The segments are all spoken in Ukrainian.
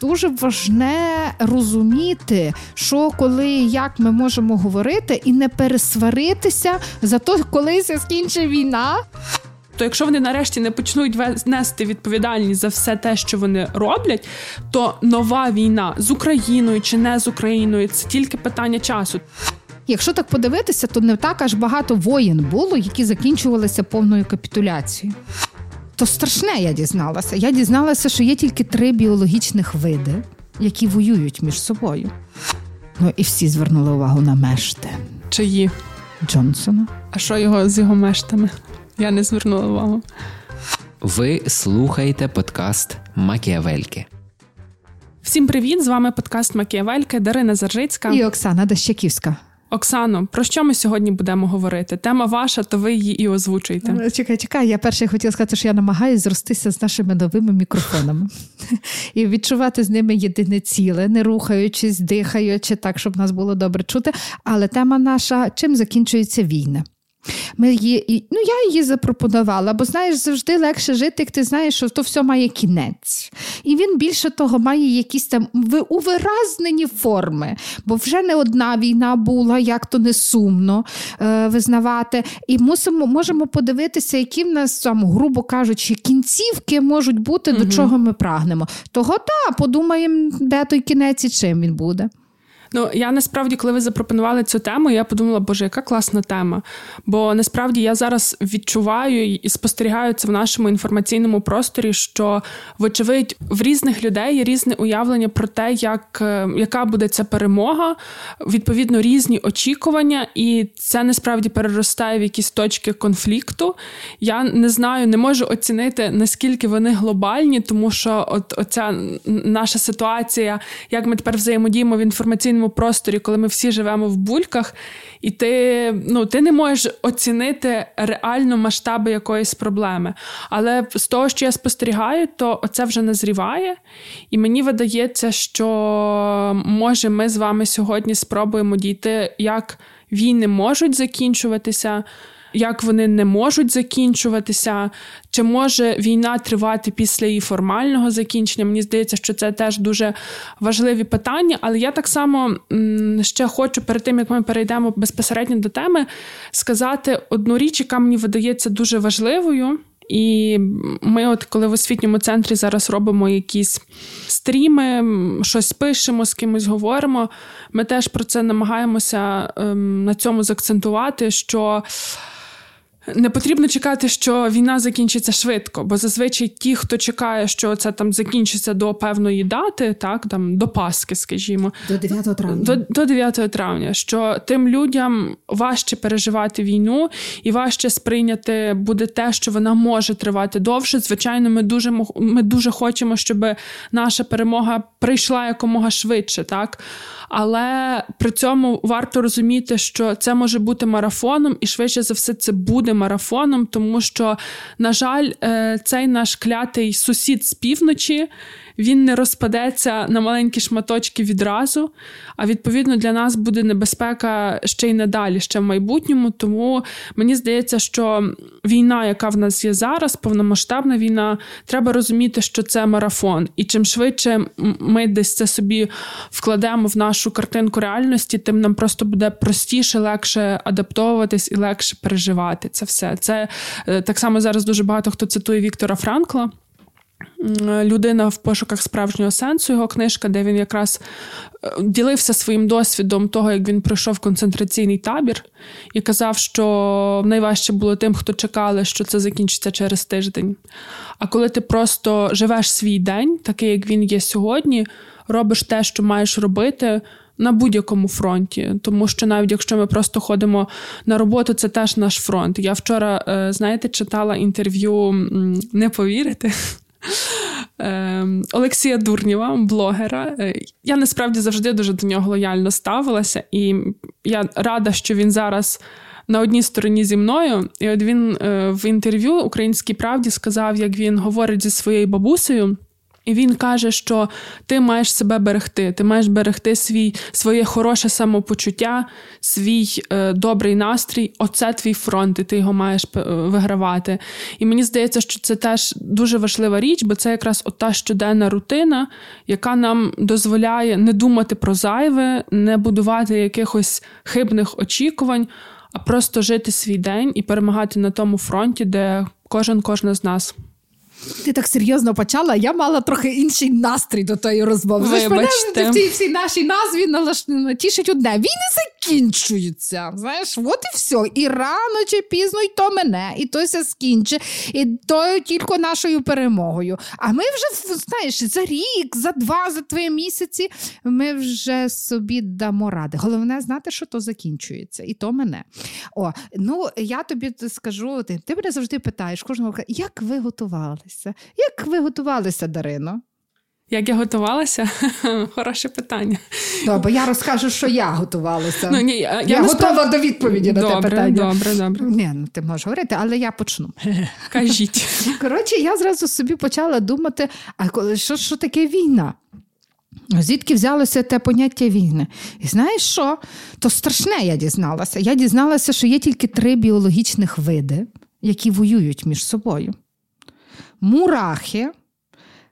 дуже важне розуміти, що коли і як ми можемо говорити, і не пересваритися за то, коли скінчить війна. То якщо вони нарешті не почнуть нести відповідальність за все те, що вони роблять, то нова війна з Україною чи не з Україною це тільки питання часу. Якщо так подивитися, то не так аж багато воєн було, які закінчувалися повною капітуляцією. То страшне, я дізналася. Я дізналася, що є тільки три біологічних види, які воюють між собою. Ну і всі звернули увагу на мешти. Чиї? Джонсона. А що його з його мештами? Я не звернула увагу. Ви слухаєте подкаст Макіавельки. Всім привіт! З вами подкаст Макіавельки, Дарина Заржицька і Оксана Дащаківська. Оксано, про що ми сьогодні будемо говорити? Тема ваша, то ви її і озвучуйте. Е, чекай, чекай. Я перше хотіла сказати, що я намагаюся зростися з нашими новими мікрофонами і відчувати з ними єдине ціле, не рухаючись, дихаючи так, щоб нас було добре чути. Але тема наша чим закінчується війна? Ми її, ну, Я її запропонувала, бо знаєш, завжди легше жити, як ти знаєш, що то все має кінець. І він більше того має якісь там увиразнені форми, бо вже не одна війна була, як то не сумно е, визнавати. І мусимо, можемо подивитися, які в нас там, грубо кажучи, кінцівки можуть бути, угу. до чого ми прагнемо. Того так, подумаємо, де той кінець і чим він буде. Ну я насправді, коли ви запропонували цю тему, я подумала, боже, яка класна тема. Бо насправді я зараз відчуваю і спостерігаю це в нашому інформаційному просторі, що, вочевидь, в різних людей є різне уявлення про те, як, е, яка буде ця перемога, відповідно, різні очікування, і це насправді переростає в якісь точки конфлікту. Я не знаю, не можу оцінити наскільки вони глобальні, тому що от оця наша ситуація, як ми тепер взаємодіємо в інформаційному інформаційному просторі, коли ми всі живемо в бульках, і ти ну, ти не можеш оцінити реально масштаби якоїсь проблеми. Але з того, що я спостерігаю, то це вже назріває. І мені видається, що може ми з вами сьогодні спробуємо дійти, як війни можуть закінчуватися як вони не можуть закінчуватися, чи може війна тривати після її формального закінчення? Мені здається, що це теж дуже важливі питання. Але я так само ще хочу перед тим, як ми перейдемо безпосередньо до теми, сказати одну річ, яка мені видається дуже важливою. І ми, от коли в освітньому центрі зараз робимо якісь стріми, щось пишемо, з кимось говоримо, ми теж про це намагаємося ем, на цьому заакцентувати, що не потрібно чекати, що війна закінчиться швидко, бо зазвичай ті, хто чекає, що це там закінчиться до певної дати, так там до Пасхи, скажімо, до 9 травня. До, до 9 травня, що тим людям важче переживати війну і важче сприйняти буде те, що вона може тривати довше. Звичайно, ми дуже ми дуже хочемо, щоб наша перемога прийшла якомога швидше, так. Але при цьому варто розуміти, що це може бути марафоном, і швидше за все це буде марафоном, тому що, на жаль, е, цей наш клятий сусід з півночі він не розпадеться на маленькі шматочки відразу. А відповідно для нас буде небезпека ще й надалі, ще в майбутньому. Тому мені здається, що війна, яка в нас є зараз, повномасштабна війна, треба розуміти, що це марафон. І чим швидше ми десь це собі вкладемо в нашу картинку реальності, тим нам просто буде простіше, легше адаптовуватись і легше переживати це все. Це е, так само зараз дуже багато хто цитує Віктора Франкла. Людина в пошуках справжнього сенсу, його книжка, де він якраз е, ділився своїм досвідом того, як він пройшов концентраційний табір, і казав, що найважче було тим, хто чекали, що це закінчиться через тиждень. А коли ти просто живеш свій день, такий як він є сьогодні, робиш те, що маєш робити. На будь-якому фронті, тому що навіть якщо ми просто ходимо на роботу, це теж наш фронт. Я вчора, е, знаєте, читала інтерв'ю, не повірите, Ем, Олексія Дурнєва, блогера. Е, я насправді завжди дуже до нього лояльно ставилася, і я рада, що він зараз на одній стороні зі мною. І от він е, в інтерв'ю Українській правді сказав, як він говорить зі своєю бабусею. І він каже, що ти маєш себе берегти, ти маєш берегти свій, своє хороше самопочуття, свій е, добрий настрій. Оце твій фронт, і ти його маєш е, вигравати. І мені здається, що це теж дуже важлива річ, бо це якраз ота щоденна рутина, яка нам дозволяє не думати про зайве, не будувати якихось хибних очікувань, а просто жити свій день і перемагати на тому фронті, де кожен кожна з нас. Ти так серйозно почала, я мала трохи інший настрій до тої розмови. Вибачте. В цій всій нашій назві налаш... тішить одне. Війни закінчуються. Знаєш, от і все. І рано чи пізно, і то мене, і то все скінчить, і то тільки нашою перемогою. А ми вже, знаєш, за рік, за два, за три місяці ми вже собі дамо ради. Головне знати, що то закінчується, і то мене. О, ну я тобі скажу, ти, ти мене завжди питаєш кожного, як ви готували? Готувалися? Як ви готувалися, Дарино? Як я готувалася? Хороше питання. Добре, я розкажу, що я готувалася. Ну, ні, Я, я готова справ... до відповіді добре, на те питання. Добре, добре. Ні, ну Ти можеш говорити, але я почну. Кажіть. Коротше, я зразу собі почала думати, а що, що таке війна? Звідки взялося те поняття війни? І знаєш що? То страшне я дізналася. Я дізналася, що є тільки три біологічних види, які воюють між собою мурахи,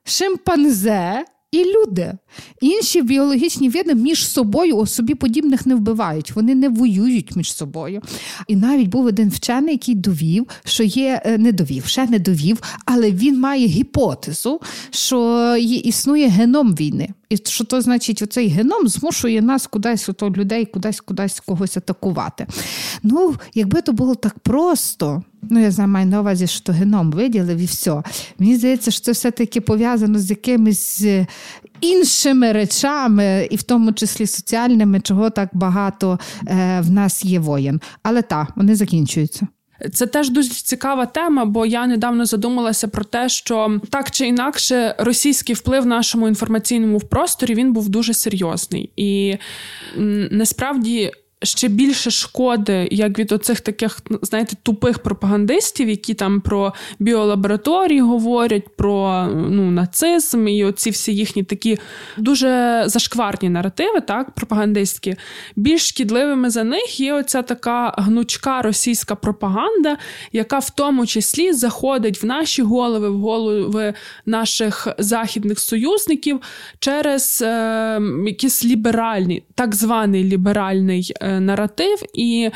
шимпанзе і люди. Інші біологічні види між собою собі подібних не вбивають, вони не воюють між собою. І навіть був один вчений, який довів, що є е, не довів, ще не довів, але він має гіпотезу, що існує геном війни. І що то значить, оцей геном змушує нас кудись, ото людей, кудись, кудись когось атакувати. Ну, якби то було так просто. Ну, я знаю, маю на увазі, що геном виділив і все. Мені здається, що це все-таки пов'язано з якимись е, іншими речами, і в тому числі соціальними, чого так багато е, в нас є воєн. Але так, вони закінчуються. Це теж дуже цікава тема, бо я недавно задумалася про те, що так чи інакше російський вплив в нашому інформаційному просторі він був дуже серйозний, і насправді ще більше шкоди, як від оцих таких, знаєте, тупих пропагандистів, які там про біолабораторії говорять, про ну, нацизм і оці всі їхні такі дуже зашкварні наративи, так, пропагандистські. Більш шкідливими за них є оця така гнучка російська пропаганда, яка в тому числі заходить в наші голови, в голови наших західних союзників через е, якийсь ліберальний, так званий ліберальний. Е, наратив, і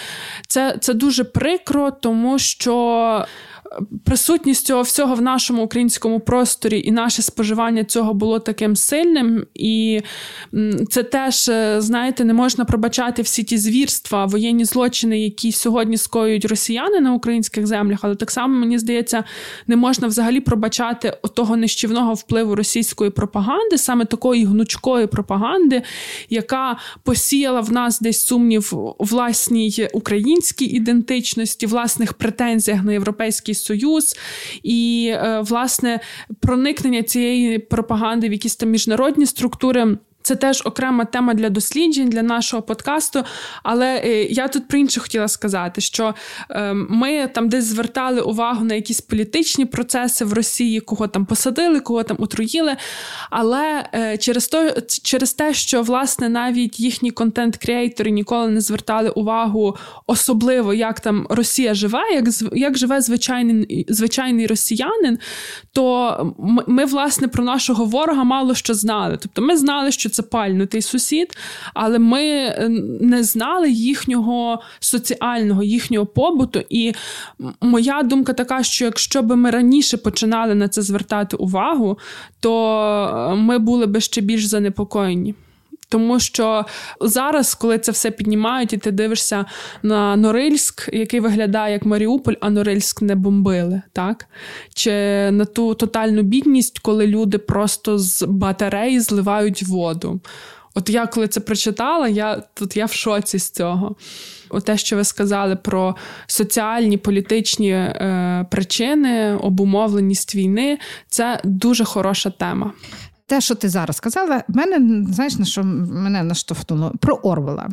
це, це дуже прикро, тому що присутність цього всього в нашому українському просторі і наше споживання цього було таким сильним. І це теж, е, знаєте, не можна пробачати всі ті звірства, воєнні злочини, які сьогодні скоюють росіяни на українських землях, але так само, мені здається, не можна взагалі пробачати того нищівного впливу російської пропаганди, саме такої гнучкої пропаганди, яка посіяла в нас десь сумнів у власній українській ідентичності, власних претензіях на європейський Союз, і е, власне проникнення цієї пропаганди в якісь там міжнародні структури. Це теж окрема тема для досліджень для нашого подкасту. Але е, я тут про інше хотіла сказати, що е, ми там десь звертали увагу на якісь політичні процеси в Росії, кого там посадили, кого там отруїли. Але е, через то, через те, що власне навіть їхні контент-креатори ніколи не звертали увагу, особливо як там Росія живе, як як живе звичайний звичайний росіянин, то ми, власне, про нашого ворога мало що знали. Тобто ми знали, що це пальнутий сусід, але ми е, не знали їхнього соціального, їхнього побуту. І моя думка така, що якщо би ми раніше починали на це звертати увагу, то е, ми були би ще більш занепокоєні. Тому що зараз, коли це все піднімають, і ти дивишся на Норильськ, який виглядає як Маріуполь, а Норильськ не бомбили, так? Чи на ту тотальну бідність, коли люди просто з батареї зливають воду. От я коли це прочитала, я тут я в шоці з цього. От те, що ви сказали про соціальні політичні е, причини, обумовленість війни, це дуже хороша тема. Те, що ти зараз сказала, мене знаєш на що мене наштовхнуло про Орвела.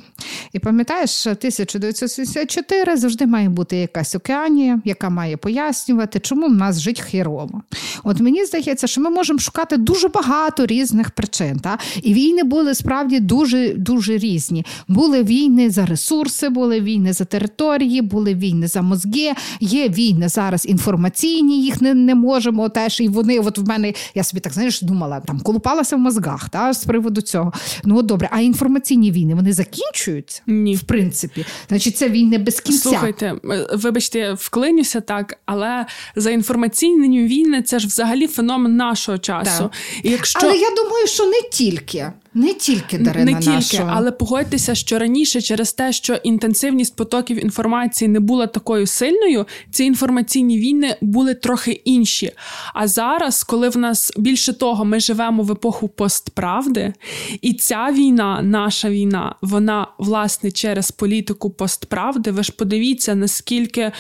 І пам'ятаєш, 1974 завжди має бути якась океанія, яка має пояснювати, чому в нас жить херово. От мені здається, що ми можемо шукати дуже багато різних причин. Та? І війни були справді дуже дуже різні. Були війни за ресурси, були війни за території, були війни за мозги, є війни зараз інформаційні, їх не не можемо теж. І вони, от в мене, я собі так знаєш, думала, там колупалася в мозгах та, з приводу цього. Ну, от добре, а інформаційні війни вони закінчуються? Ні. В принципі. Значить, це війни без кінця. Слухайте, вибачте, я вклинюся так, але за інформаційні війни це ж взагалі феномен нашого часу. Так. І якщо... Але я думаю, що не тільки. Не тільки Дарина не тільки, нашого. але погодьтеся, що раніше, через те, що інтенсивність потоків інформації не була такою сильною, ці інформаційні війни були трохи інші. А зараз, коли в нас більше того, ми живемо в епоху постправди, і ця війна, наша війна, вона власне через політику постправди. Ви ж подивіться, наскільки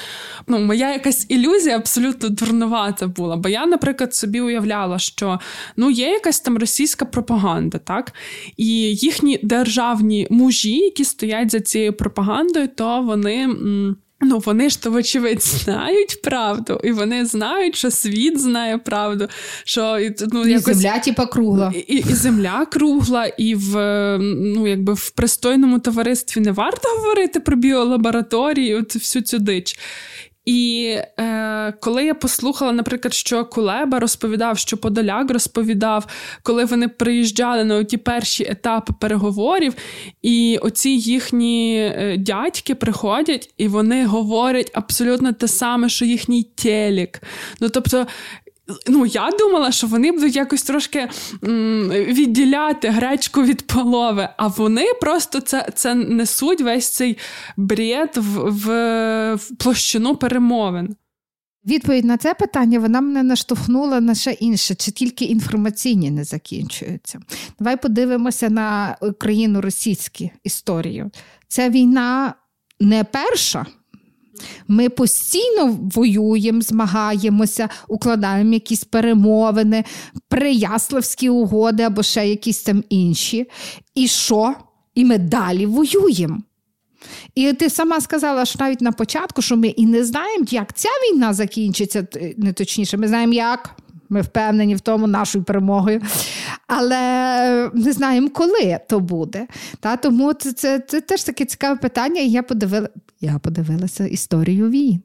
ну, моя якась ілюзія абсолютно дурнувата була. Бо я, наприклад, собі уявляла, що ну є якась там російська пропаганда, так? І їхні державні мужі, які стоять за цією пропагандою, то вони. Ну, вони ж то, вочевидь, знають правду, і вони знають, що світ знає правду. що ну, І якось... земля, типа, кругла. І, і земля кругла, і в ну, якби в пристойному товаристві не варто говорити про біолабораторії, от всю цю дич. І е, коли я послухала, наприклад, що Кулеба розповідав, що Подоляк розповідав, коли вони приїжджали на ті перші етапи переговорів, і оці їхні е, дядьки приходять і вони говорять абсолютно те саме, що їхній телік. Ну тобто, Ну, я думала, що вони будуть якось трошки м, відділяти гречку від полови, а вони просто це це несуть весь цей бред в, в, в площину перемовин. Відповідь на це питання вона мене наштовхнула на ще інше, чи тільки інформаційні не закінчуються. Давай подивимося на країну російську історію. Ця війна не перша. Ми постійно воюємо, змагаємося, укладаємо якісь перемовини, прияславські угоди або ще якісь там інші. І що? І ми далі воюємо. І ти сама сказала, що навіть на початку, що ми і не знаємо, як ця війна закінчиться, не точніше, ми знаємо, як. Ми впевнені в тому нашою перемогою, але не знаємо, коли то буде. Та, Тому це, це, це теж таке цікаве питання, і я подивила, я подивилася історію війн.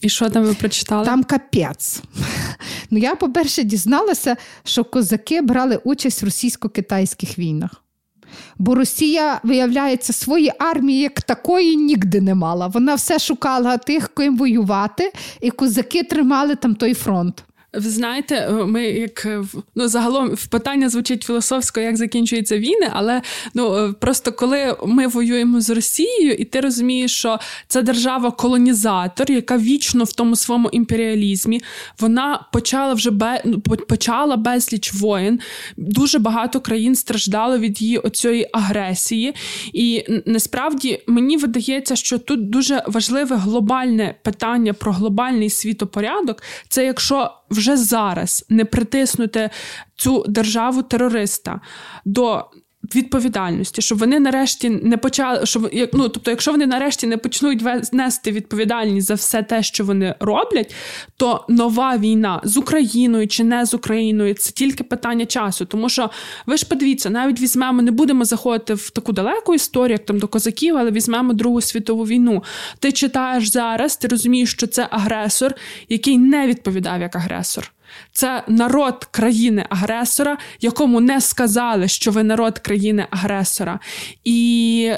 І що там ви прочитали? Там капець. Ну, Я, по-перше, дізналася, що козаки брали участь в російсько-китайських війнах. Бо Росія, виявляється, свої армії як такої ніде не мала. Вона все шукала тих, ким воювати, і козаки тримали там той фронт. Ви знаєте, е, ми як е, ну загалом в питання звучить філософсько, як закінчуються війни, але ну е, просто коли ми воюємо з Росією, і ти розумієш, що це держава-колонізатор, яка вічно в тому своєму імперіалізмі, вона почала вже бе, ну, почала безліч воїн. Дуже багато країн страждало від її оцієї агресії. І насправді мені видається, що тут дуже важливе глобальне питання про глобальний світопорядок. Це якщо вже зараз не притиснути цю державу терориста до відповідальності, щоб вони нарешті не почали, щоб ну, тобто, якщо вони нарешті не почнуть нести відповідальність за все те, що вони роблять, то нова війна з Україною чи не з Україною це тільки питання часу. Тому що ви ж подивіться, навіть візьмемо, не будемо заходити в таку далеку історію, як там до козаків, але візьмемо Другу світову війну. Ти читаєш зараз, ти розумієш, що це агресор, який не відповідав як агресор. Це народ країни-агресора, якому не сказали, що ви народ країни-агресора. І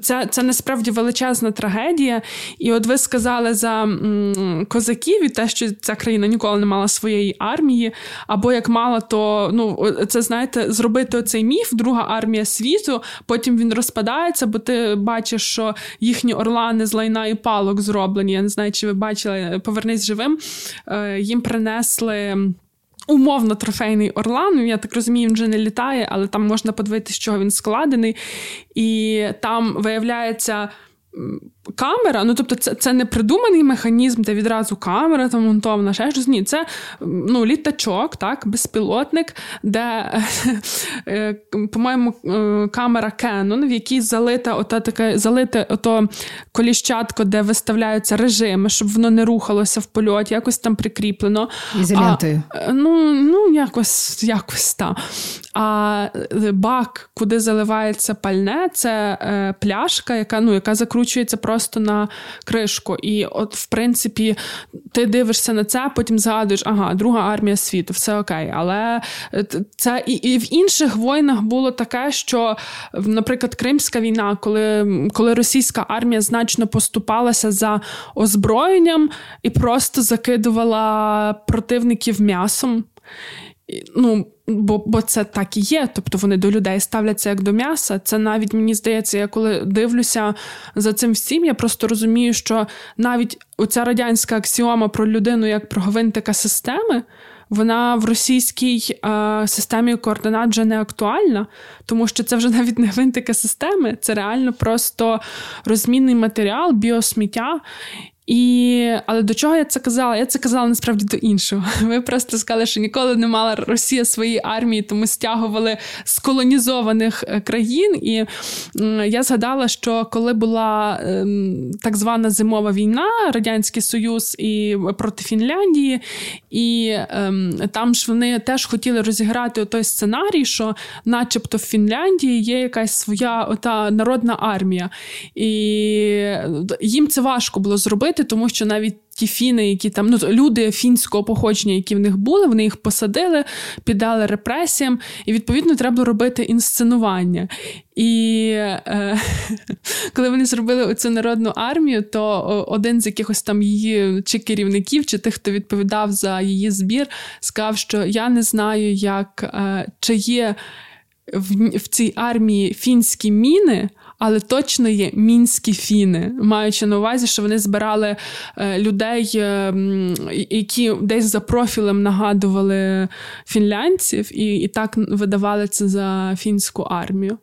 це це насправді величезна трагедія. І от ви сказали за м, козаків і те, що ця країна ніколи не мала своєї армії, або як мала, то ну це знаєте, зробити цей міф, друга армія світу. Потім він розпадається, бо ти бачиш, що їхні орлани з лайна і палок зроблені. Я не знаю, чи ви бачили, повернись живим. Е, їм принесли умовно трофейний Орлан. Я так розумію, він вже не літає, але там можна подивитися, з чого він складений. І там виявляється камера, ну тобто, це це не придуманий механізм, де відразу камера там монтована, ще щось. Ні, це ну, літачок, так, безпілотник, де, е, по-моєму, е, камера Canon, в якій залита ота таке, залите ото коліщатко, де виставляються режими, щоб воно не рухалося в польоті, якось там прикріплено. Ізолентою. А, ну, ну, якось якось так. А бак, куди заливається пальне, це е, пляшка, яка ну, яка закручується просто на кришку. І, от, в принципі, ти дивишся на це, потім згадуєш, ага, друга армія світу, все окей. Але е, це і, і в інших воїнах було таке, що, наприклад, Кримська війна, коли, коли російська армія значно поступалася за озброєнням і просто закидувала противників м'ясом. Ну, Бо бо це так і є. Тобто вони до людей ставляться як до м'яса. Це навіть мені здається, я коли дивлюся за цим всім, я просто розумію, що навіть оця радянська аксіома про людину як про гвинтика системи. Вона в російській е, системі координат вже не актуальна, тому що це вже навіть не гвинтика системи, це реально просто розмінний матеріал, біосміття. І, Але до чого я це казала? Я це казала насправді до іншого. Ви просто сказали, що ніколи не мала Росія своєї армії, тому стягували з колонізованих е, країн. І я згадала, що коли була ем, так звана зимова війна, Радянський Союз і проти Фінляндії, і ем, там ж вони теж хотіли розіграти той сценарій, що, начебто, в Фінляндії є якась своя ота народна армія. І їм це важко було зробити тому що навіть ті фіни, які там ну люди фінського походження, які в них були, вони їх посадили, піддали репресіям, і відповідно треба робити інсценування. І е, коли вони зробили оцю народну армію, то один з якихось там її чи керівників, чи тих, хто відповідав за її збір, сказав, що я не знаю, як е, чи є в, в цій армії фінські міни але точно є мінські фіни, маючи на увазі, що вони збирали е, людей, е, які десь за профілем нагадували фінлянців, і, і так видавали це за фінську армію.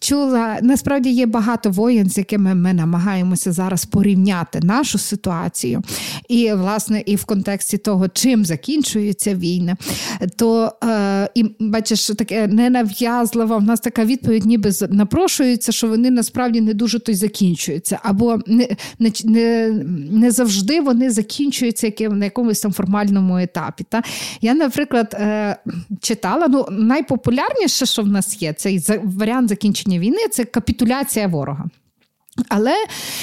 Чула, насправді є багато воєн, з якими ми намагаємося зараз порівняти нашу ситуацію, і власне і в контексті того, чим закінчується війна, то е, і бачиш, таке ненав'язлива в нас така відповідь, ніби напрошується, що вони насправді не дуже то й закінчуються, або не не, не, не завжди вони закінчуються яким, на якомусь там формальному етапі. Та? Я, наприклад, е, читала ну найпопулярніше, що в нас є, цей варіант закінчення закінчення війни це капітуляція ворога. Але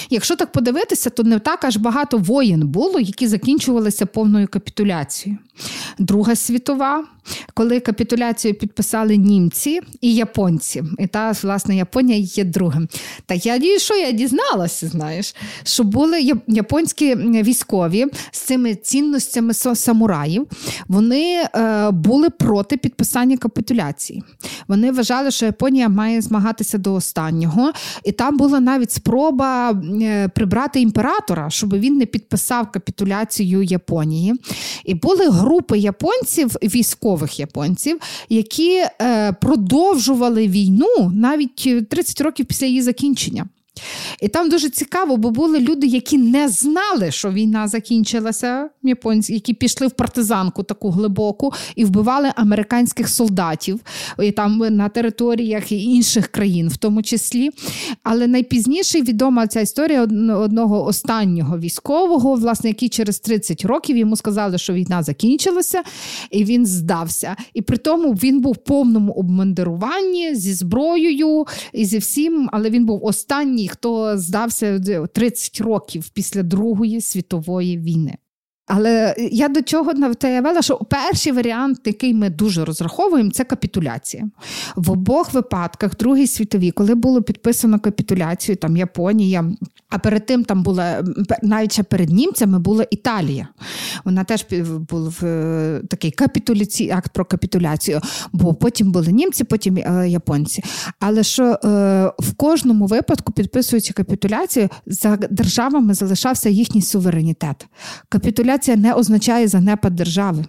якщо так подивитися, то не так аж багато воєн було, які закінчувалися повною капітуляцією. Друга світова, коли капітуляцію підписали німці і японці. І та, власне, Японія є другим. Та я що я дізналася, знаєш, що були японські військові з цими цінностями самураїв, вони е, були проти підписання капітуляції. Вони вважали, що Японія має змагатися до останнього, і там була навіть спроба е, прибрати імператора, щоб він не підписав капітуляцію Японії. І були групи японців, військових японців, які е, продовжували війну навіть 30 років після її закінчення. І там дуже цікаво, бо були люди, які не знали, що війна закінчилася, японці, які пішли в партизанку таку глибоку і вбивали американських солдатів і там на територіях інших країн, в тому числі. Але найпізніше відома ця історія одного останнього військового, власне, який через 30 років йому сказали, що війна закінчилася, і він здався. І при тому він був в повному обмандируванні зі зброєю і зі всім, але він був останній хто здався 30 років після Другої світової війни. Але я до чого навела, що перший варіант, який ми дуже розраховуємо, це капітуляція. В обох випадках, Другій світовій, коли було підписано капітуляцію, там Японія, а перед тим там була навіть ще перед німцями була Італія. Вона теж був такий капітуляцій, акт про капітуляцію, бо потім були німці, потім е, японці. Але що е, в кожному випадку, підписуючи капітуляцію, за державами залишався їхній суверенітет. Капітуляція не означає занепад держави.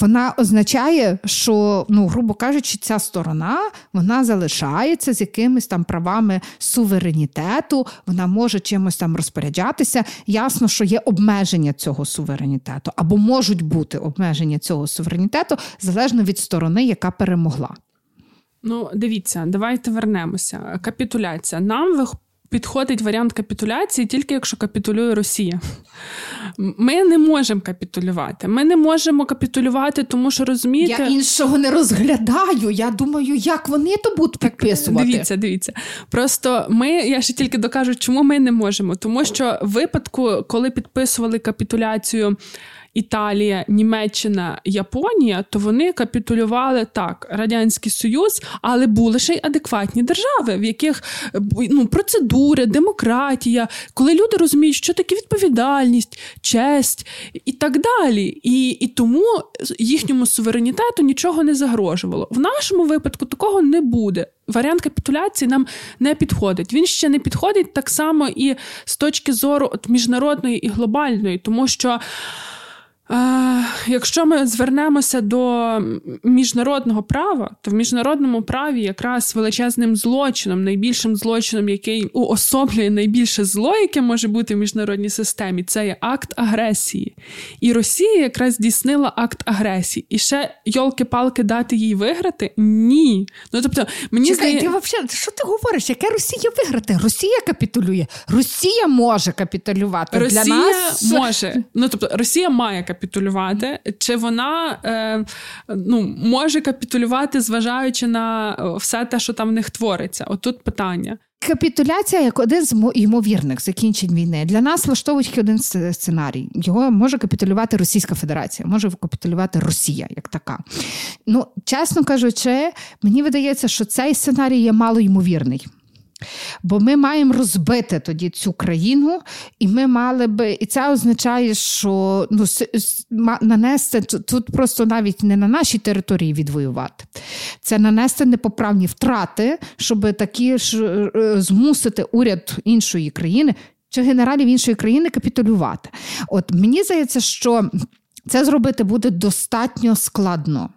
вона означає, що, ну, грубо кажучи, ця сторона вона залишається з якимись там правами суверенітету, вона може чимось там розпоряджатися. Ясно, що є обмеження цього суверенітету, або можуть бути обмеження цього суверенітету залежно від сторони, яка перемогла. Ну, дивіться, давайте вернемося. Капітуляція. Нам підходить варіант капітуляції тільки якщо капітулює Росія. Ми не можемо капітулювати. Ми не можемо капітулювати, тому що розумієте. Я іншого не розглядаю. Я думаю, як вони то будуть підписувати. Дивіться, дивіться. Просто ми, я ще тільки докажу, чому ми не можемо. Тому що в випадку, коли підписували капітуляцію. Італія, Німеччина, Японія, то вони капітулювали так, Радянський Союз, але були ще й адекватні держави, в яких ну, процедури, демократія, коли люди розуміють, що таке відповідальність, честь і так далі. І, І тому їхньому суверенітету нічого не загрожувало. В нашому випадку такого не буде. Варіант капітуляції нам не підходить. Він ще не підходить так само і з точки зору от, міжнародної і глобальної, тому що. Якщо ми звернемося до міжнародного права, то в міжнародному праві якраз величезним злочином, найбільшим злочином, який уособлює найбільше зло, яке може бути в міжнародній системі, це є акт агресії. І Росія якраз здійснила акт агресії. І ще йолки-палки дати їй виграти? Ні. Ну тобто, мені Чекай, здає... ти взагалі, що ти говориш? Яке Росія виграти? Росія капітулює. Росія може капітулювати. Росія Для нас... може. Ну тобто Росія має капітулювати капітулювати, чи вона е, ну, може капітулювати, зважаючи на е, все те, що там в них твориться? Отут питання. Капітуляція як один з ймовірних закінчень війни для нас влаштовують один сценарій. Його може капітулювати Російська Федерація, може капітулювати Росія як така. Ну, чесно кажучи, мені видається, що цей сценарій є малоймовірний. Бо ми маємо розбити тоді цю країну, і ми мали би, і це означає, що ну, нанести тут просто навіть не на нашій території відвоювати. Це нанести непоправні втрати, щоб такі ж е, змусити уряд іншої країни чи генералів іншої країни капітулювати. От мені здається, що це зробити буде достатньо складно.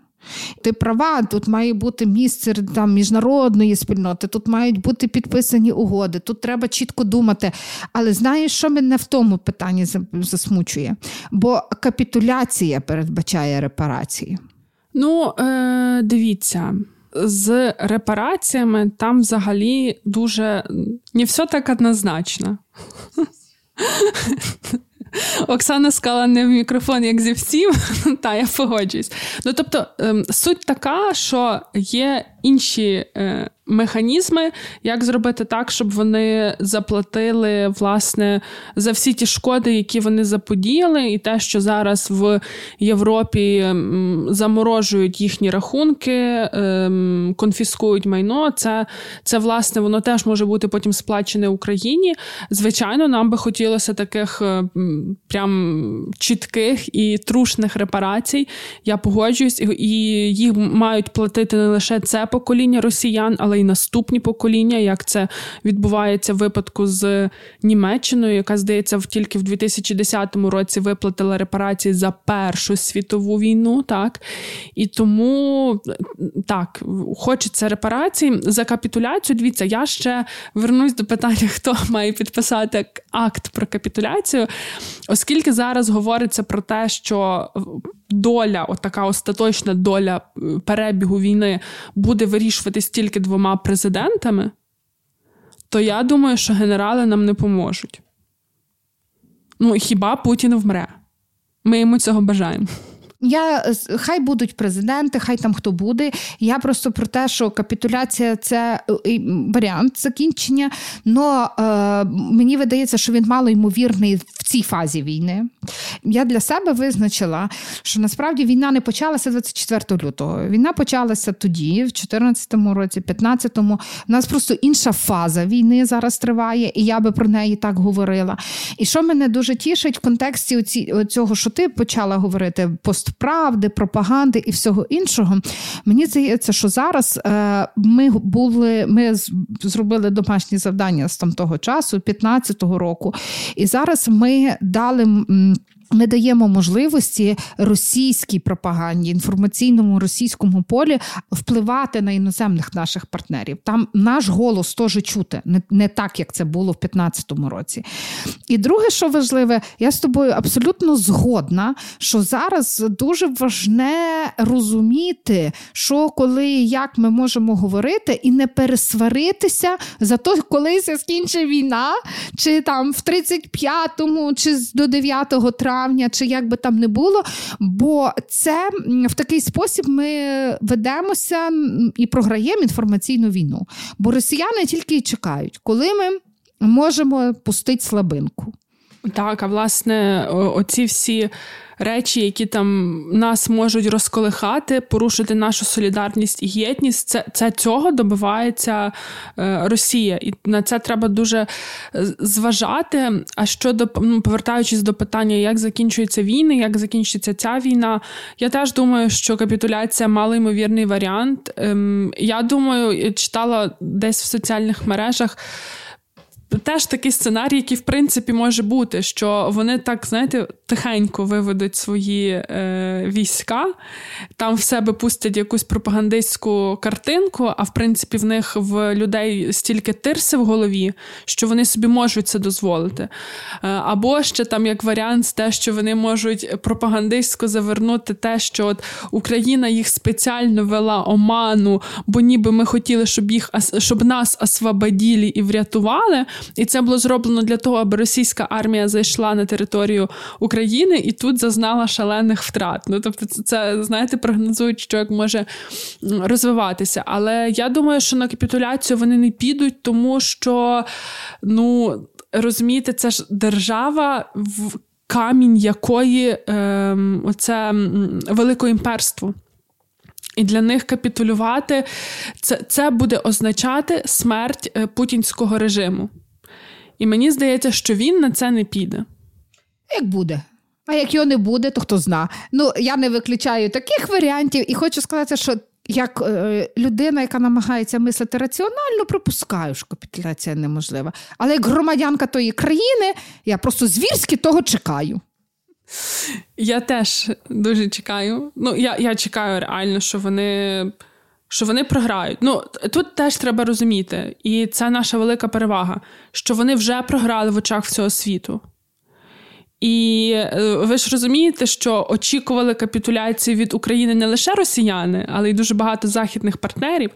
Ти права, тут має бути місце там, міжнародної спільноти, тут мають бути підписані угоди, тут треба чітко думати. Але знаєш, що мене в тому питанні засмучує? Бо капітуляція передбачає репарації. Ну, е, дивіться. З репараціями там взагалі дуже не все так однозначно. Оксана сказала не в мікрофон, як зі всім, та я погоджуюсь. Ну тобто, ем, суть така, що є інші е, механізми, як зробити так, щоб вони заплатили власне за всі ті шкоди, які вони заподіяли, і те, що зараз в Європі заморожують їхні рахунки, ем, конфіскують майно. Це, це власне воно теж може бути потім сплачене Україні. Звичайно, нам би хотілося таких е, прям чітких і трушних репарацій. Я погоджуюсь, і їх мають платити не лише це покоління росіян, але й наступні покоління, як це відбувається в випадку з Німеччиною, яка здається тільки в 2010 році виплатила репарації за Першу світову війну. Так і тому так хочеться репарації за капітуляцію. Дивіться, я ще вернусь до питання, хто має підписати акт про капітуляцію, оскільки зараз говориться про те, що доля, от така остаточна доля е, перебігу війни буде вирішуватись тільки двома президентами, то я думаю, що генерали нам не поможуть. Ну, хіба Путін вмре? Ми йому цього бажаємо. Я хай будуть президенти, хай там хто буде. Я просто про те, що капітуляція це е, варіант закінчення. Но е, мені видається, що він мало ймовірний в цій фазі війни. Я для себе визначила, що насправді війна не почалася 24 лютого. Війна почалася тоді, в 2014 році, 15-му. У нас просто інша фаза війни зараз триває, і я би про неї так говорила. І що мене дуже тішить в контексті цього, що ти почала говорити пост правди, пропаганди і всього іншого. Мені здається, що зараз е, ми були, ми зробили домашні завдання з там того часу, 15-го року, і зараз ми дали. Ми даємо можливості російській пропаганді, інформаційному російському полі впливати на іноземних наших партнерів. Там наш голос теж чути, не, не так, як це було в 2015 році. І друге, що важливе, я з тобою абсолютно згодна, що зараз дуже важне розуміти, що коли і як ми можемо говорити, і не пересваритися за то, коли скінчить війна, чи там в 35-му, чи до 9 травня травня, чи як би там не було. Бо це в такий спосіб ми ведемося і програємо інформаційну війну. Бо росіяни тільки й чекають, коли ми можемо пустити слабинку. Так, а власне, оці всі речі, які там нас можуть розколихати, порушити нашу солідарність і єдність, це це цього добивається е, Росія, і на це треба дуже е, зважати. А щодо ну, повертаючись до питання, як закінчуються війни, як закінчиться ця війна, я теж думаю, що капітуляція малоймовірний варіант. Ем, я думаю, читала десь в соціальних мережах теж такий сценарій, який в принципі може бути, що вони так, знаєте, тихенько виведуть свої е, війська, там в себе пустять якусь пропагандистську картинку, а в принципі в них в людей стільки тирси в голові, що вони собі можуть це дозволити. Е, або ще там як варіант, те, що вони можуть пропагандистсько завернути те, що от Україна їх спеціально вела оману, бо ніби ми хотіли, щоб їх щоб нас освободили і врятували. І це було зроблено для того, аби російська армія зайшла на територію України і тут зазнала шалених втрат. Ну тобто, це знаєте, прогнозують, що як може розвиватися. Але я думаю, що на капітуляцію вони не підуть, тому що ну розумієте, це ж держава в. Камінь якої е, оце велике імперство. І для них капітулювати це це буде означати смерть е, путінського режиму. І мені здається, що він на це не піде. Як буде? А як його не буде, то хто зна. Ну, я не виключаю таких варіантів, і хочу сказати, що як е, людина, яка намагається мислити раціонально, пропускаю, що капітуляція неможлива. Але як громадянка тої країни, я просто звірськи того чекаю. Я теж дуже чекаю. Ну, я я чекаю реально, що вони що вони програють. Ну тут теж треба розуміти, і це наша велика перевага, що вони вже програли в очах всього світу. І е, ви ж розумієте, що очікували капітуляції від України не лише росіяни, але й дуже багато західних партнерів.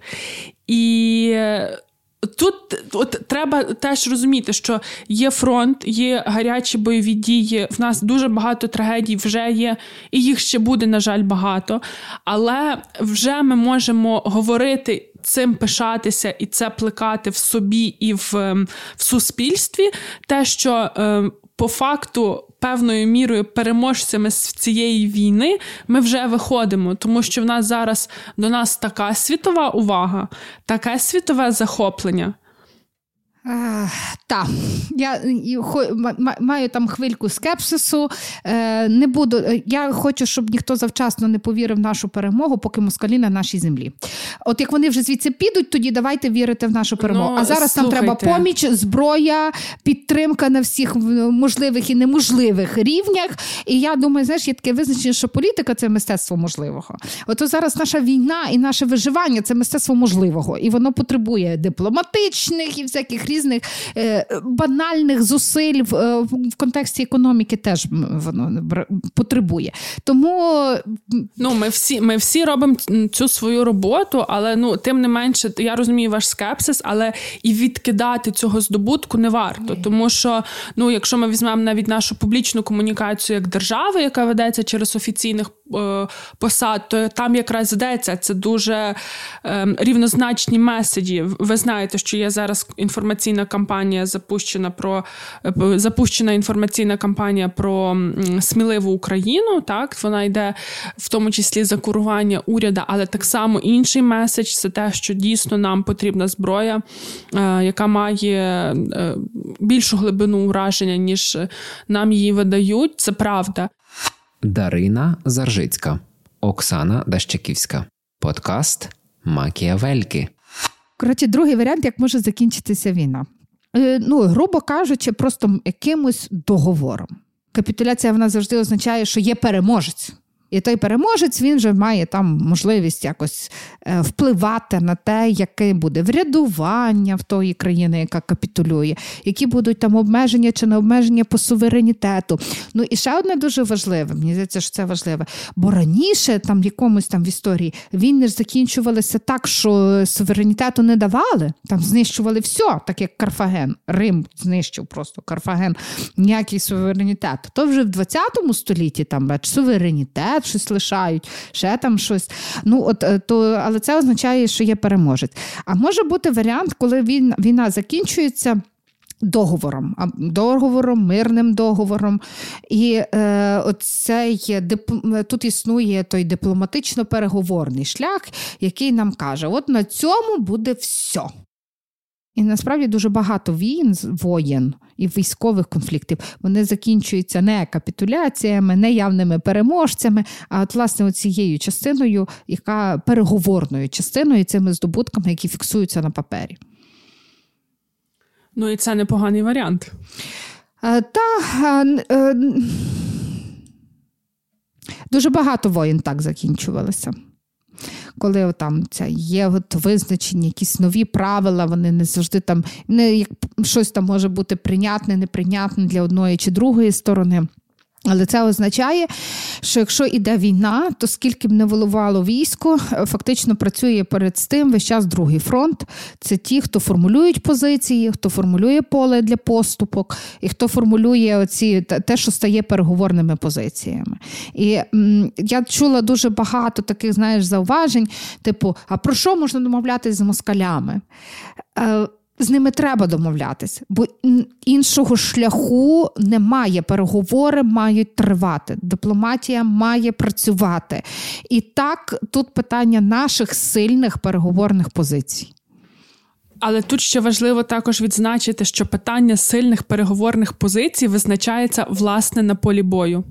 І е, тут от треба теж розуміти, що є фронт, є гарячі бойові дії. В нас дуже багато трагедій вже є, і їх ще буде, на жаль, багато. Але вже ми можемо говорити. Цим пишатися і це плекати в собі і в ем, в суспільстві, те, що е, по факту певною мірою переможцями з цієї війни ми вже виходимо, тому що в нас зараз до нас така світова увага, таке світове захоплення. Так, я маю там хвильку скепсису. Е, не буду, е, Я хочу, щоб ніхто завчасно не повірив в нашу перемогу, поки москалі на нашій землі. От як вони вже звідси підуть, тоді давайте вірити в нашу перемогу. Ну, а зараз слухайте. нам треба поміч, зброя, підтримка на всіх можливих і неможливих рівнях. І я думаю, знаєш, є таке визначення, що політика це мистецтво можливого. Ото зараз наша війна і наше виживання це мистецтво можливого, і воно потребує дипломатичних і всяких різних е, банальних зусиль в, е, в контексті економіки теж воно потребує. Тому ну ми всі ми всі робимо цю свою роботу, але ну тим не менше, я розумію ваш скепсис, але і відкидати цього здобутку не варто. Тому що ну, якщо ми візьмемо навіть нашу публічну комунікацію як держави, яка ведеться через офіційних е, посад, то там якраз йдеться це дуже е, рівнозначні меседжі. Ви знаєте, що є зараз інформаційна кампанія запущена про е, запущена інформаційна кампанія про сміливу Україну. Так вона йде в тому числі за курування уряду, але так само інший меседж це те, що дійсно нам потрібна зброя, е, яка має е, більшу глибину ураження, ніж нам її видають. Це правда. Дарина Заржицька, Оксана Дащаківська, подкаст Макіавельки. Коротше, другий варіант, як може закінчитися війна. Е, ну, грубо кажучи, просто якимось договором. капітуляція вона завжди означає, що є переможець. І той переможець він вже має там можливість якось е, впливати на те, яке буде врядування в тої країни, яка капітулює, які будуть там обмеження чи не обмеження по суверенітету. Ну і ще одне дуже важливе, мені здається, що це важливе. Бо раніше, там в якомусь там в історії, війни ж закінчувалися так, що суверенітету не давали, там знищували все, так як Карфаген. Рим знищив просто Карфаген, ніякий суверенітет. То вже в 20 столітті там бач, суверенітет щось лишають, ще там щось. Ну, от, е, то, Але це означає, що є переможець. А може бути варіант, коли війна, війна закінчується. Договором, договором, мирним договором. І е, оцей тут існує той дипломатично-переговорний шлях, який нам каже: от на цьому буде все. І насправді дуже багато війн, воєн і військових конфліктів вони закінчуються не капітуляціями, не явними переможцями, а от власне цією частиною, яка переговорною частиною цими здобутками, які фіксуються на папері. Ну і це непоганий варіант. Е, та е, дуже багато воїн так закінчувалося коли там це є от визначені якісь нові правила, вони не завжди там не як щось там може бути прийнятне, неприйнятне для одної чи другої сторони. Але це означає, що якщо йде війна, то скільки б не волувало військо, фактично працює перед тим весь час другий фронт. Це ті, хто формулюють позиції, хто формулює поле для поступок, і хто формулює оці те, що стає переговорними позиціями. І м, я чула дуже багато таких, знаєш, зауважень, типу: а про що можна домовлятися з москалями? Е, з ними треба домовлятися, бо іншого шляху немає. Переговори мають тривати. Дипломатія має працювати. І так тут питання наших сильних переговорних позицій. Але тут ще важливо також відзначити, що питання сильних переговорних позицій визначається власне на полі бою.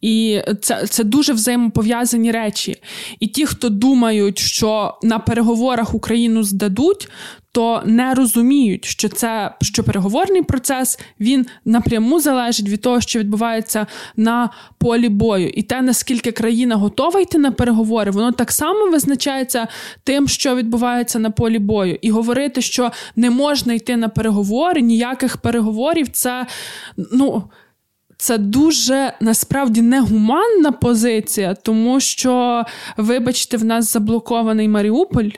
І це це дуже взаємопов'язані речі. І ті, хто думають, що на переговорах Україну здадуть, то не розуміють, що це що переговорний процес він напряму залежить від того, що відбувається на полі бою, і те, наскільки країна готова йти на переговори, воно так само визначається тим, що відбувається на полі бою, і говорити, що не можна йти на переговори, ніяких переговорів, це ну це дуже насправді негуманна позиція, тому що, вибачте, в нас заблокований Маріуполь,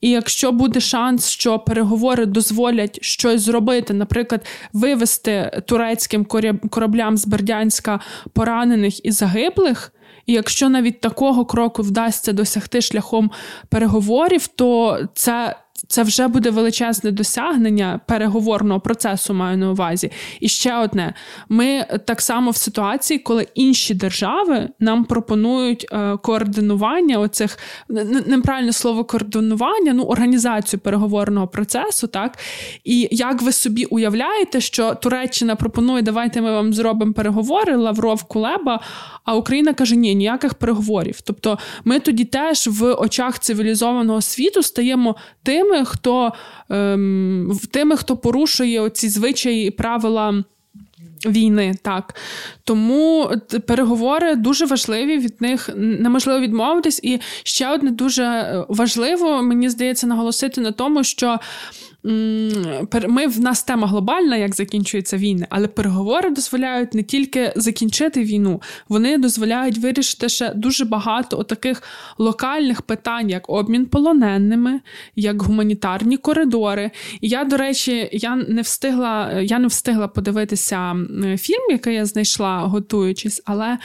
і якщо буде шанс, що переговори дозволять щось зробити, наприклад, вивести турецьким кораблям з Бердянська поранених і загиблих. І якщо навіть такого кроку вдасться досягти шляхом переговорів, то це це вже буде величезне досягнення переговорного процесу, маю на увазі. І ще одне: ми так само в ситуації, коли інші держави нам пропонують е, координування оцих неправильне слово координування, ну організацію переговорного процесу, так і як ви собі уявляєте, що Туреччина пропонує, давайте ми вам зробимо переговори, Лавров Кулеба, а Україна каже, ні, ніяких переговорів. Тобто, ми тоді теж в очах цивілізованого світу стаємо тим тими, хто ем, тими, хто порушує оці звичаї і правила. Війни, так. Тому переговори дуже важливі, від них неможливо відмовитись. І ще одне дуже важливо, мені здається, наголосити на тому, що ми в нас тема глобальна, як закінчується війна, але переговори дозволяють не тільки закінчити війну, вони дозволяють вирішити ще дуже багато таких локальних питань, як обмін полоненими, як гуманітарні коридори. І я, до речі, я не встигла, я не встигла подивитися фільм, який я знайшла, готуючись, але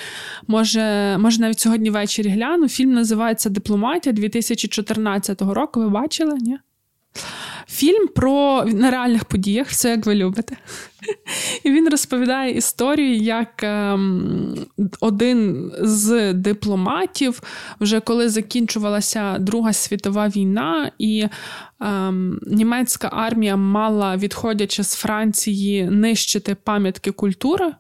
може, може навіть сьогодні ввечері гляну. Фільм називається Дипломатія 2014 року. Ви бачили? Ні? Фільм про на реальних подіях, все як ви любите. І він розповідає історію, як ем, один з дипломатів, вже коли закінчувалася Друга світова війна, і ем, німецька армія мала, відходячи з Франції, нищити пам'ятки культури.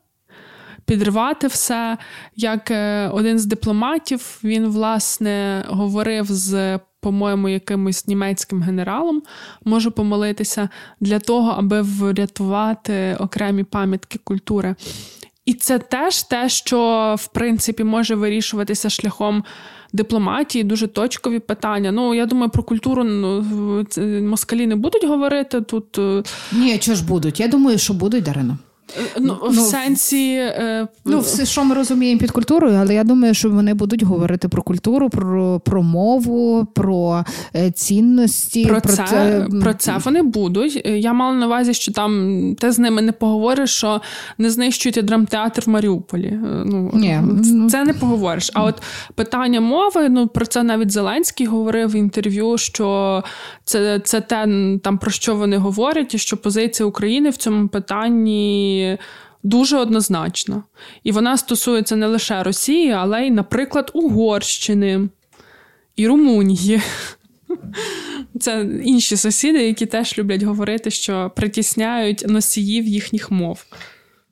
Підривати все, як е, один з дипломатів, він, власне, говорив з по-моєму, якимось німецьким генералом можу помолитися для того, аби врятувати окремі пам'ятки культури. І це теж те, що в принципі може вирішуватися шляхом дипломатії, дуже точкові питання. Ну я думаю, про культуру ну, москалі не будуть говорити тут. Е, Ні, що ж будуть? Я думаю, що будуть Дарина. Ну, В ну, сенсі. Е... Ну, все, що ми розуміємо під культурою, але я думаю, що вони будуть говорити про культуру, про про мову, про е, цінності. Про, про це це... про це вони будуть. Я мала на увазі, що там ти з ними не поговориш, що не знищують драмтеатр в Маріуполі. Е, ну, Ні. Ну, Це не поговориш. А от питання мови, ну про це навіть Зеленський говорив в інтерв'ю, що це це те, там про що вони говорять, і що позиція України в цьому питанні дуже однозначна. І вона стосується не лише Росії, але й, наприклад, Угорщини і Румунії. Це інші сусіди, які теж люблять говорити, що притісняють носіїв їхніх мов.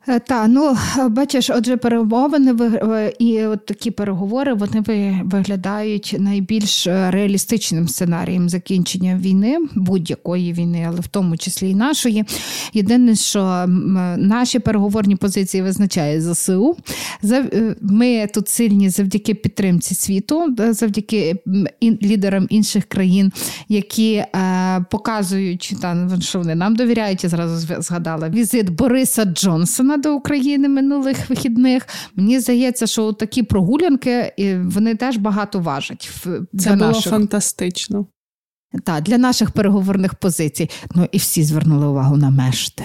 Е, так, ну бачиш, отже, перемовини е, і от такі переговори вони виглядають найбільш е, реалістичним сценарієм закінчення війни, будь-якої війни, але в тому числі і нашої. Єдине, що наші переговорні позиції визначає ЗСУ. Ми тут сильні завдяки підтримці світу, завдяки лідерам інших країн, які показують, що вони нам довіряють. Я зразу згадала візит Бориса Джонсона. Путіна до України минулих вихідних. Мені здається, що такі прогулянки вони теж багато важать. Це було наших... фантастично. Так, для наших переговорних позицій. Ну і всі звернули увагу на мешти.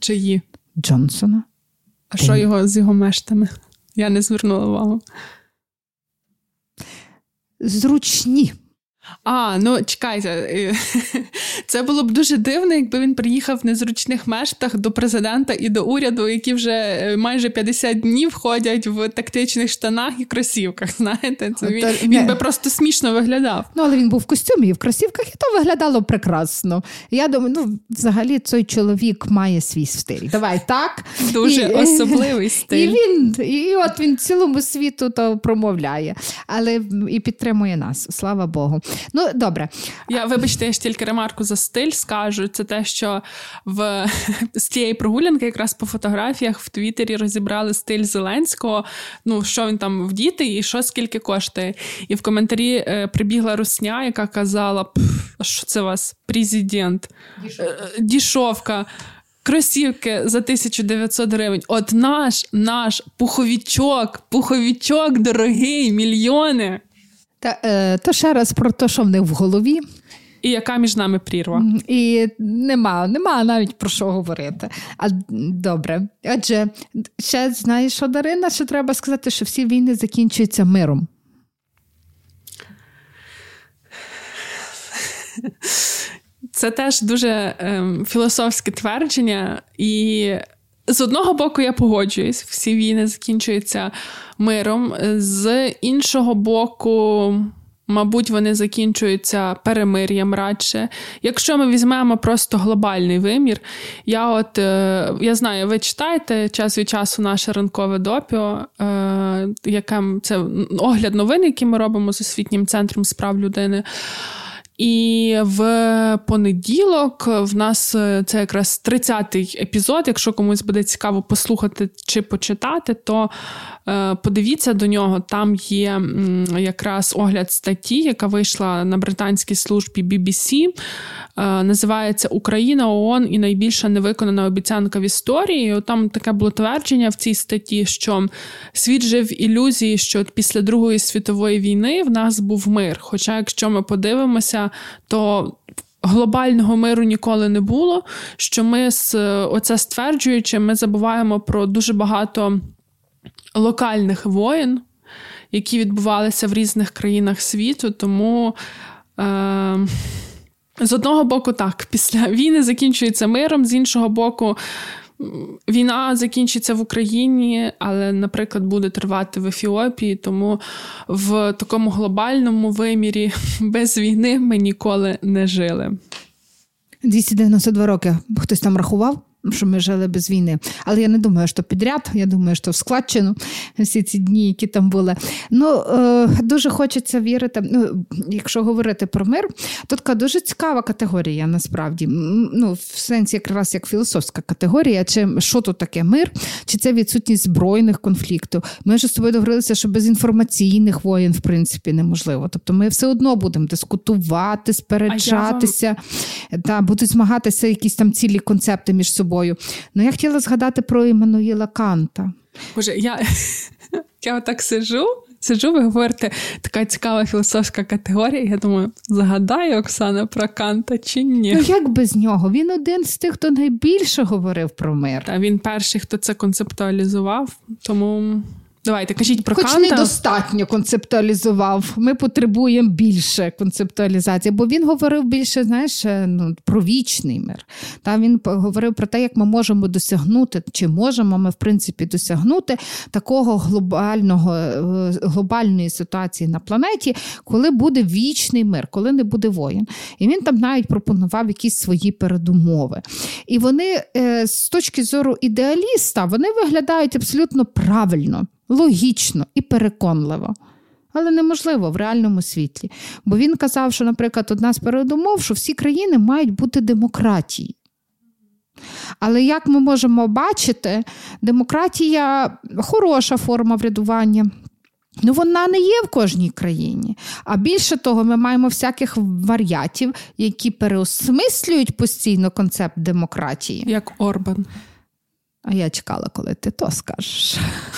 Чиї? Джонсона. А Ти... що його з його мештами? Я не звернула увагу. Зручні. А, ну чекайте, це було б дуже дивно, якби він приїхав в незручних мештах до президента і до уряду, які вже е, майже 50 днів ходять в тактичних штанах і кросівках. Знаєте, це він, він би просто смішно виглядав. Ну, але він був в костюмі і в кросівках, і то виглядало прекрасно. Я думаю, ну взагалі цей чоловік має свій стиль. Давай так. Дуже і, особливий стиль. І він, і от він цілому світу то промовляє, але і підтримує нас. Слава Богу. Ну, добре. Я вибачте, я ж тільки ремарку за стиль скажу. Це те, що в з цієї прогулянки, якраз по фотографіях в Твіттері розібрали стиль Зеленського. Ну, що він там вдіти і що скільки коштує. І в коментарі е, прибігла русня, яка казала: що це у вас президент, дішовка. Е, Кросівки за 1900 гривень. От наш наш пуховічок, пуховічок дорогий, мільйони. Та, е, То ще раз про те, що в них в голові. І яка між нами прірва? І нема, нема навіть про що говорити. А добре. Адже ще знаєш, що Дарина, що треба сказати, що всі війни закінчуються миром. Це теж дуже ем, філософське твердження, і з одного боку, я погоджуюсь, всі війни закінчуються миром. З іншого боку, мабуть, вони закінчуються перемир'ям радше. Якщо ми візьмемо просто глобальний вимір, я от е, я знаю, ви читаєте час від часу наше ранкове допіо, е, яке це огляд новин, які ми робимо з освітнім центром справ людини. І в понеділок в нас е, це якраз 30-й епізод. Якщо комусь буде цікаво послухати чи почитати, то е, подивіться до нього. Там є якраз огляд статті, яка вийшла на британській службі BBC. Е, називається Україна ООН і найбільша невиконана обіцянка в історії. Там таке було твердження в цій статті, що світ жив ілюзії, що після Другої світової війни в нас був мир. Хоча, якщо ми подивимося, то глобального миру ніколи не було. Що ми оце стверджуючи, ми забуваємо про дуже багато локальних воєн, які відбувалися в різних країнах світу, тому. Е- з одного боку, так, після війни закінчується миром, з іншого боку, війна закінчиться в Україні, але, наприклад, буде тривати в Ефіопії, тому в такому глобальному вимірі без війни ми ніколи не жили. 292 роки хтось там рахував? Що ми жили без війни. Але я не думаю, що підряд, я думаю, що в складчину всі ці дні, які там були. Ну, е, Дуже хочеться вірити. Ну, Якщо говорити про мир, то така дуже цікава категорія насправді. Ну, В сенсі якраз як філософська категорія, чи що тут таке мир, чи це відсутність збройних конфліктів. Ми вже з тобою договорилися, що без інформаційних воєн, в принципі, неможливо. Тобто ми все одно будемо дискутувати, сперечатися, вам... та, будуть змагатися якісь там цілі концепти між собою. Ну, я хотіла згадати про Іммануїла Канта. Боже, я я отак сижу, сижу, ви говорите, така цікава філософська категорія. Я думаю, згадає Оксана про Канта чи ні? Ну як без нього? Він один з тих, хто найбільше говорив про мир. Та він перший, хто це концептуалізував, тому. Давайте кажіть про Хоч Канта. недостатньо концептуалізував. Ми потребуємо більше концептуалізації, бо він говорив більше, знаєш, е, ну, про вічний мир. Та він говорив про те, як ми можемо досягнути, чи можемо ми в принципі досягнути такого глобального е, глобальної ситуації на планеті, коли буде вічний мир, коли не буде воїн. І він там навіть пропонував якісь свої передумови. І вони е, з точки зору ідеаліста вони виглядають абсолютно правильно логічно і переконливо. Але неможливо в реальному світлі. Бо він казав, що, наприклад, одна з передумов, що всі країни мають бути демократії. Але як ми можемо бачити, демократія хороша форма врядування. Ну, вона не є в кожній країні. А більше того, ми маємо всяких варіатів, які переосмислюють постійно концепт демократії. Як Орбан. А я чекала, коли ти то скажеш.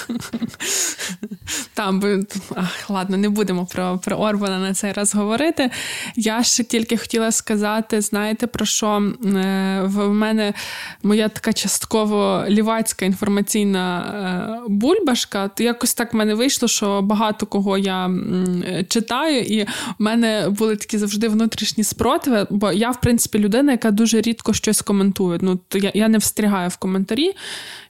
Там ах, ладно, не будемо про про Орбана на цей раз говорити. Я ще тільки хотіла сказати: знаєте, про що е, в мене моя така частково лівацька інформаційна е, бульбашка. То якось так в мене вийшло, що багато кого я читаю, і в мене були такі завжди внутрішні спротиви, бо я, в принципі, людина, яка дуже рідко щось коментує. Ну, то я, я не встрягаю в коментарі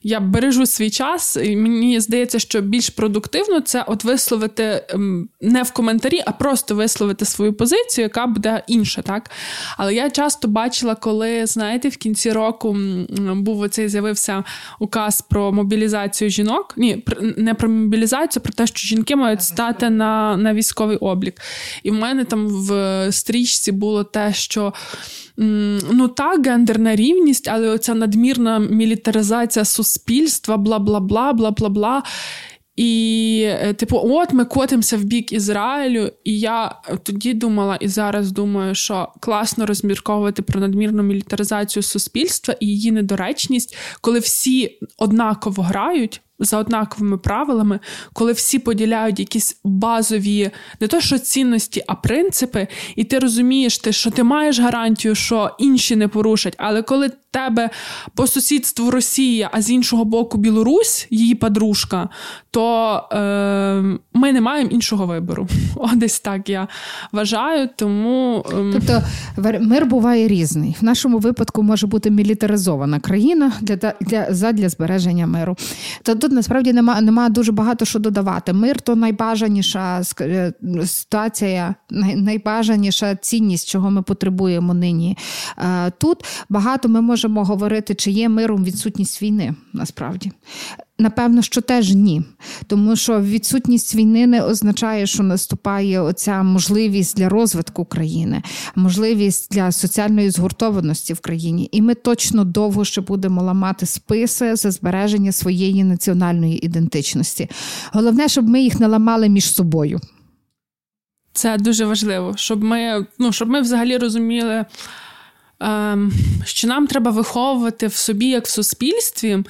я бережу свій час, і мені здається, що більш продуктивно це от висловити ем, не в коментарі, а просто висловити свою позицію, яка буде інша. так? Але я часто бачила, коли, знаєте, в кінці року був оцей з'явився указ про мобілізацію жінок. Ні, не про мобілізацію, про те, що жінки мають стати на, на військовий облік. І в мене там в стрічці було те, що. Ну так, гендерна рівність, але оця надмірна мілітаризація суспільства, бла бла бла, бла бла бла. І, е, типу, от ми котимося в бік Ізраїлю. І я тоді думала, і зараз думаю, що класно розмірковувати про надмірну мілітаризацію суспільства і її недоречність, коли всі однаково грають за однаковими правилами, коли всі поділяють якісь базові не то що цінності, а принципи, і ти розумієш, ти, що ти маєш гарантію, що інші не порушать, але коли тебе по сусідству Росія, а з іншого боку Білорусь, її подружка, то е, ми не маємо іншого вибору. О, десь так я вважаю. Тому е... тобто мир буває різний. В нашому випадку може бути мілітаризована країна для для задля збереження миру. То тут насправді немає нема дуже багато що додавати. Мир то найбажаніша е, ситуація, найбажаніша цінність, чого ми потребуємо нині. Е, тут багато ми можемо говорити, чи є миром відсутність війни насправді. Напевно, що теж ні, тому що відсутність війни не означає, що наступає оця можливість для розвитку країни, можливість для соціальної згуртованості в країні. І ми точно довго ще будемо ламати списи за збереження своєї національної ідентичності. Головне, щоб ми їх не ламали між собою. Це дуже важливо, щоб ми, ну, щоб ми взагалі розуміли. Ем, що нам треба виховувати в собі, як в суспільстві.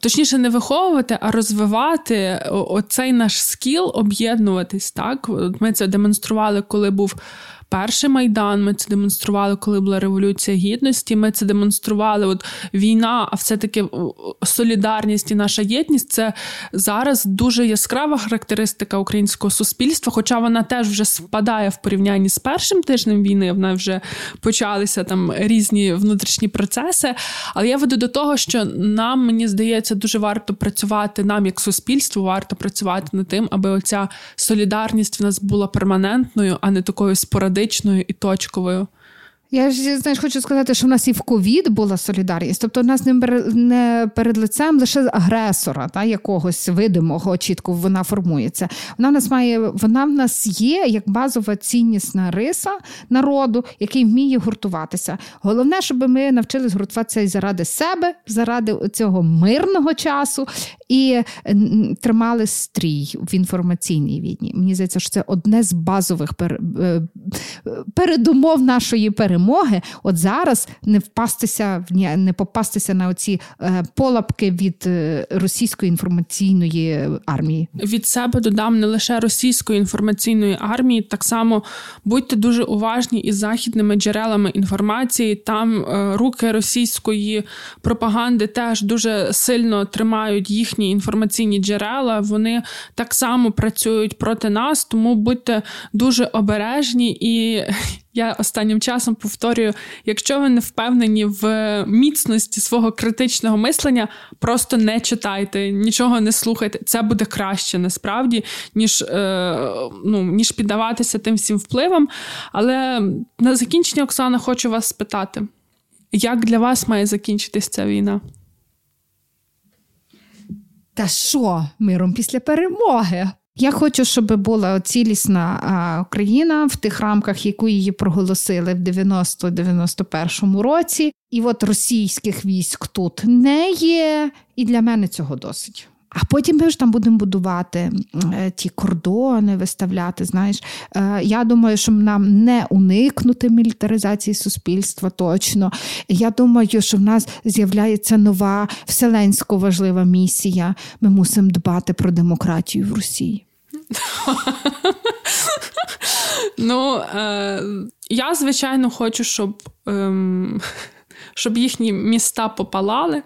Точніше, не виховувати, а розвивати оцей наш скіл об'єднуватись. Так, ми це демонстрували, коли був перший майдан. Ми це демонстрували, коли була революція гідності. Ми це демонстрували. От війна, а все-таки солідарність і наша єдність це зараз дуже яскрава характеристика українського суспільства. Хоча вона теж вже спадає в порівнянні з першим тижнем війни. Вона вже почалися там різні внутрішні процеси. Але я веду до того, що нам мені здається дуже варто працювати нам, як суспільству, варто працювати над тим, аби оця солідарність в нас була перманентною, а не такою спорадичною і точковою. Я ж знаєш, хочу сказати, що в нас і в ковід була солідарність, тобто в нас не перед лицем лише агресора, та якогось видимого, чітко вона формується. Вона в нас має, вона в нас є як базова ціннісна риса народу, який вміє гуртуватися. Головне, щоб ми навчились гуртуватися і заради себе, заради цього мирного часу і тримали стрій в інформаційній війні. Мені здається, що це одне з базових е, передумов нашої перемоги. От зараз не впастися не попастися на оці е, полапки від е, російської інформаційної армії. Від себе додам не лише російської інформаційної армії, так само будьте дуже уважні із західними джерелами інформації. Там руки російської пропаганди теж дуже сильно тримають їхні інформаційні джерела. Вони так само працюють проти нас, тому будьте дуже обережні і. Я останнім часом повторюю: якщо ви не впевнені в міцності свого критичного мислення, просто не читайте, нічого не слухайте. Це буде краще насправді, ніж е, ну, ніж піддаватися тим всім впливам. Але на закінчення, Оксана, хочу вас спитати: як для вас має закінчитись ця війна? Та що миром після перемоги? Я хочу, щоб була цілісна Україна в тих рамках, яку її проголосили в 90-91 році, і от російських військ тут не є, і для мене цього досить. А потім ми ж там будемо будувати е, ті кордони, виставляти. Знаєш, е, я думаю, що нам не уникнути мілітаризації суспільства точно. Я думаю, що в нас з'являється нова вселенсько важлива місія. Ми мусимо дбати про демократію в Росії. Ну, е, я, звичайно, хочу, щоб, е, щоб їхні міста попалали.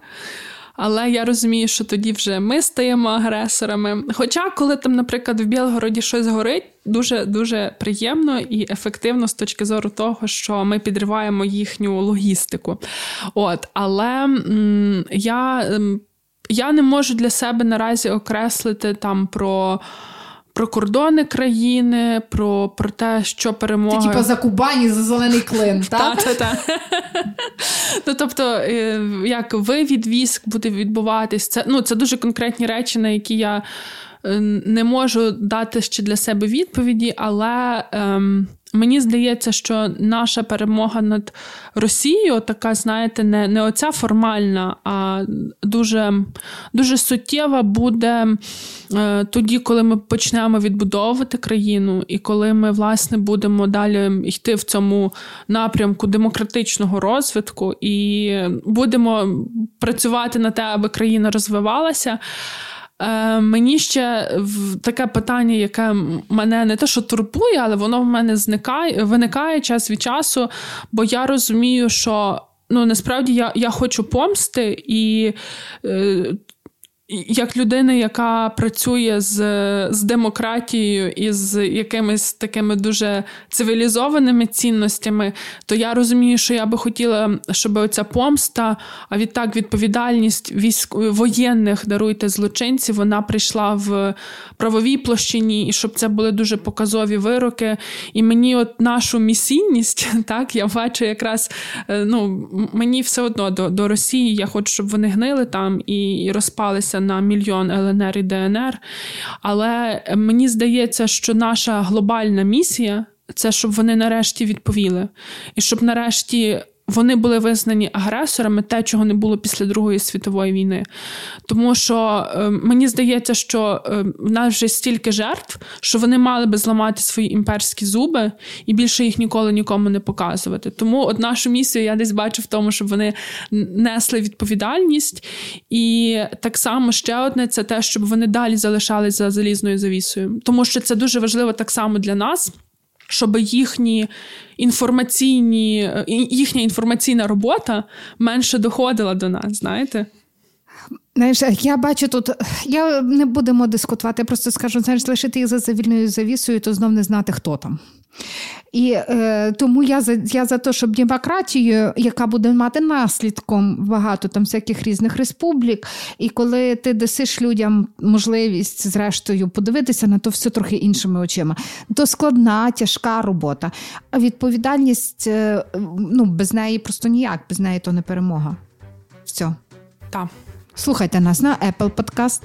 Але я розумію, що тоді вже ми стаємо агресорами. Хоча, коли там, наприклад, в Білгороді щось горить, дуже дуже приємно і ефективно з точки зору того, що ми підриваємо їхню логістику. От, Але м- я, м- я не можу для себе наразі окреслити там про про кордони країни, про про те, що перемога... Ти, типу, за Кубані, за зелений клин, так? Так, Ну, тобто, е, як вивід військ буде відбуватись, це ну, це дуже конкретні речі, на які я не можу дати ще для себе відповіді, але. Ем, Мені здається, що наша перемога над Росією, така, знаєте, не не оця формальна, а дуже дуже суттєва буде е, тоді, коли ми почнемо відбудовувати країну, і коли ми, власне, будемо далі йти в цьому напрямку демократичного розвитку і будемо працювати на те, аби країна розвивалася. Е, Мені ще таке питання, яке мене не те, що турбує, але воно в мене зникає, виникає час від часу, бо я розумію, що ну насправді я я хочу помсти і. Е, як людина, яка працює з з демократією і з якимись такими дуже цивілізованими цінностями, то я розумію, що я би хотіла, щоб оця помста, а відтак відповідальність військ воєнних даруйте злочинців, вона прийшла в правовій площині, і щоб це були дуже показові вироки. І мені, от нашу місійність, так я бачу, якраз е, ну мені все одно до, до Росії. Я хочу, щоб вони гнили там і, і розпалися поділилися на мільйон ЛНР і ДНР. Але мені здається, що наша глобальна місія це щоб вони нарешті відповіли, і щоб нарешті вони були визнані агресорами, те, чого не було після Другої світової війни. Тому що е, мені здається, що е, в нас вже стільки жертв, що вони мали би зламати свої імперські зуби і більше їх ніколи нікому не показувати. Тому от нашу місію я десь бачу в тому, щоб вони несли відповідальність. І так само ще одне це те, щоб вони далі залишалися за залізною завісою. Тому що це дуже важливо так само для нас щоб їхні інформаційні, е, їхня інформаційна робота менше доходила до нас, знаєте? Знаєш, я бачу тут, я не будемо дискутувати, я просто скажу, знаєш, лишити їх за завільною завісою, то знов не знати, хто там. І е, тому я за я за те, щоб демократію, яка буде мати наслідком багато там всяких різних республік, і коли ти дасиш людям можливість, зрештою, подивитися на то все трохи іншими очима, то складна, тяжка робота. А відповідальність е, ну, без неї просто ніяк, без неї то не перемога. Все. Так. Слухайте нас на Apple Podcast,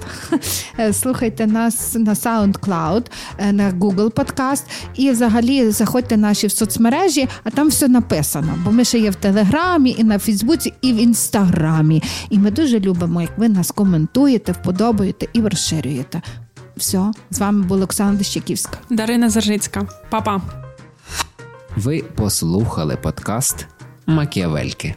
слухайте нас на SoundCloud, на Google Podcast і взагалі заходьте наші в соцмережі, а там все написано. Бо ми ще є в Телеграмі, і на Фейсбуці, і в Інстаграмі. І ми дуже любимо, як ви нас коментуєте, вподобаєте і розширюєте. Все, з вами була Оксана Дещаківська. Дарина Заржицька. Па-па. Ви послухали подкаст Макіавельки.